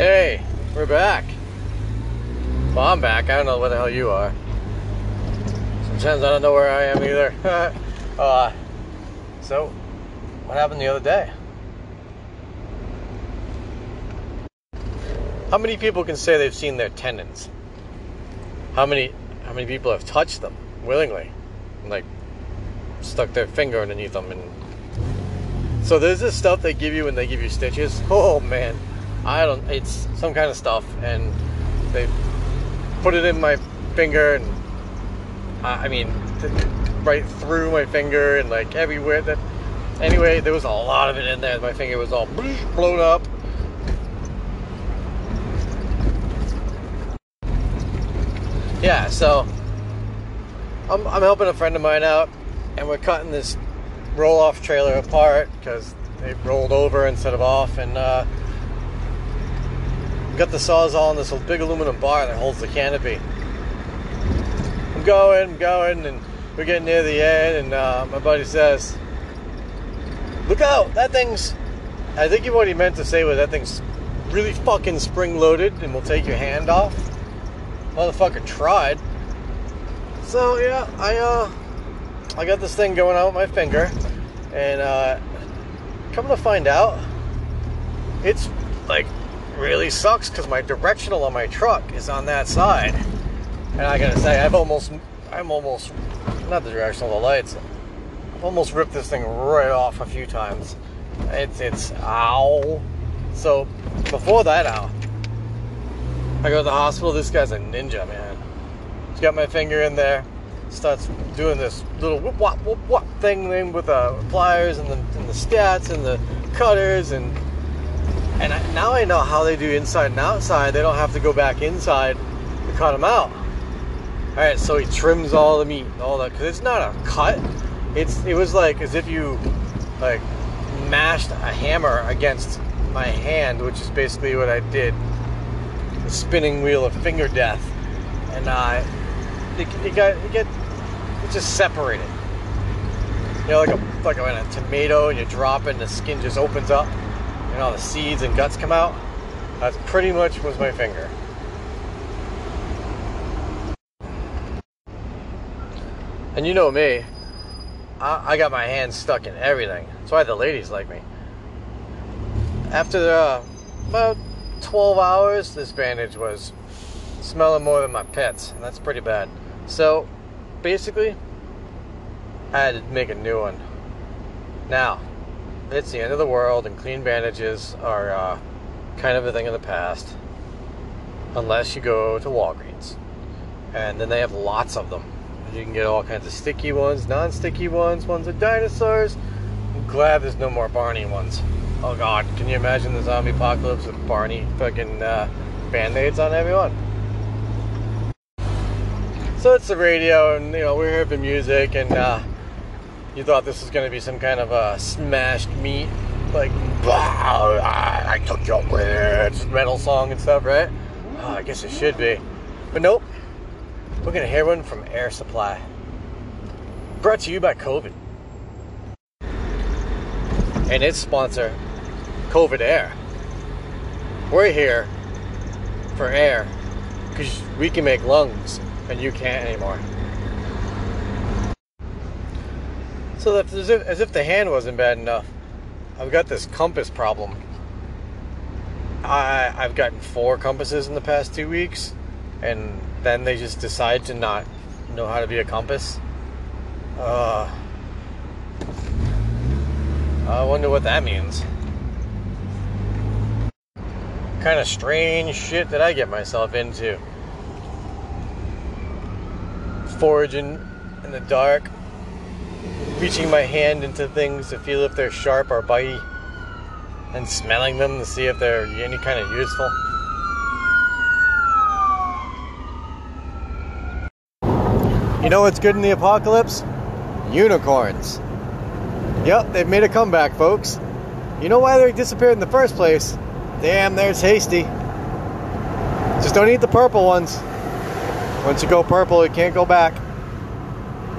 Hey, we're back. Well, I'm back. I don't know where the hell you are. Sometimes I don't know where I am either. uh, so, what happened the other day? How many people can say they've seen their tendons? How many how many people have touched them willingly? Like stuck their finger underneath them and so there's this stuff they give you when they give you stitches. Oh man. I don't it's some kind of stuff and they put it in my finger and I mean right through my finger and like everywhere that anyway there was a lot of it in there. My finger was all blown up. Yeah, so I'm, I'm helping a friend of mine out, and we're cutting this roll off trailer apart because they rolled over instead of off, and uh, got the sawzall on this big aluminum bar that holds the canopy. I'm going, I'm going, and we're getting near the end, and uh, my buddy says, Look out, that thing's. I think what he meant to say was that thing's really fucking spring loaded and will take your hand off motherfucker tried. So yeah, I uh, I got this thing going on with my finger, and uh, coming to find out, it's like really sucks because my directional on my truck is on that side, and I gotta say I've almost, I'm almost, not the directional, the lights. I've almost ripped this thing right off a few times. It's it's ow. So before that ow, I go to the hospital. This guy's a ninja, man. He's got my finger in there. Starts doing this little whoop whop whoop whop thing with the pliers and the, and the stats and the cutters and and I, now I know how they do inside and outside. They don't have to go back inside to cut them out. All right, so he trims all the meat, all that, because it's not a cut. It's it was like as if you like mashed a hammer against my hand, which is basically what I did the spinning wheel of finger death, and uh, it, it got it get it just separated. You know, like a like a, a tomato, and you drop it, and the skin just opens up, and all the seeds and guts come out. That's pretty much was my finger. And you know me, I, I got my hands stuck in everything. That's why the ladies like me. After uh, about 12 hours, this bandage was smelling more than my pets, and that's pretty bad. So, basically, I had to make a new one. Now, it's the end of the world, and clean bandages are uh, kind of a thing of the past, unless you go to Walgreens, and then they have lots of them. You can get all kinds of sticky ones, non-sticky ones, ones with dinosaurs. I'm glad there's no more Barney ones. Oh god, can you imagine the zombie apocalypse with Barney fucking uh, band-aids on everyone? So it's the radio, and you know we're here for music, and uh, you thought this was going to be some kind of a smashed meat, like I took your words, metal song and stuff, right? Oh, I guess it should be, but nope. We're gonna hear one from Air Supply, brought to you by COVID and its sponsor, COVID Air. We're here for air because we can make lungs and you can't anymore. So that as if, as if the hand wasn't bad enough, I've got this compass problem. I I've gotten four compasses in the past two weeks, and then they just decide to not know how to be a compass. Uh, I wonder what that means kind of strange shit that I get myself into. Foraging in the dark, reaching my hand into things to feel if they're sharp or bitey, and smelling them to see if they're any kind of useful. You know what's good in the apocalypse? Unicorns. Yep, they've made a comeback, folks. You know why they disappeared in the first place? Damn, there's Hasty. Just don't eat the purple ones. Once you go purple, you can't go back.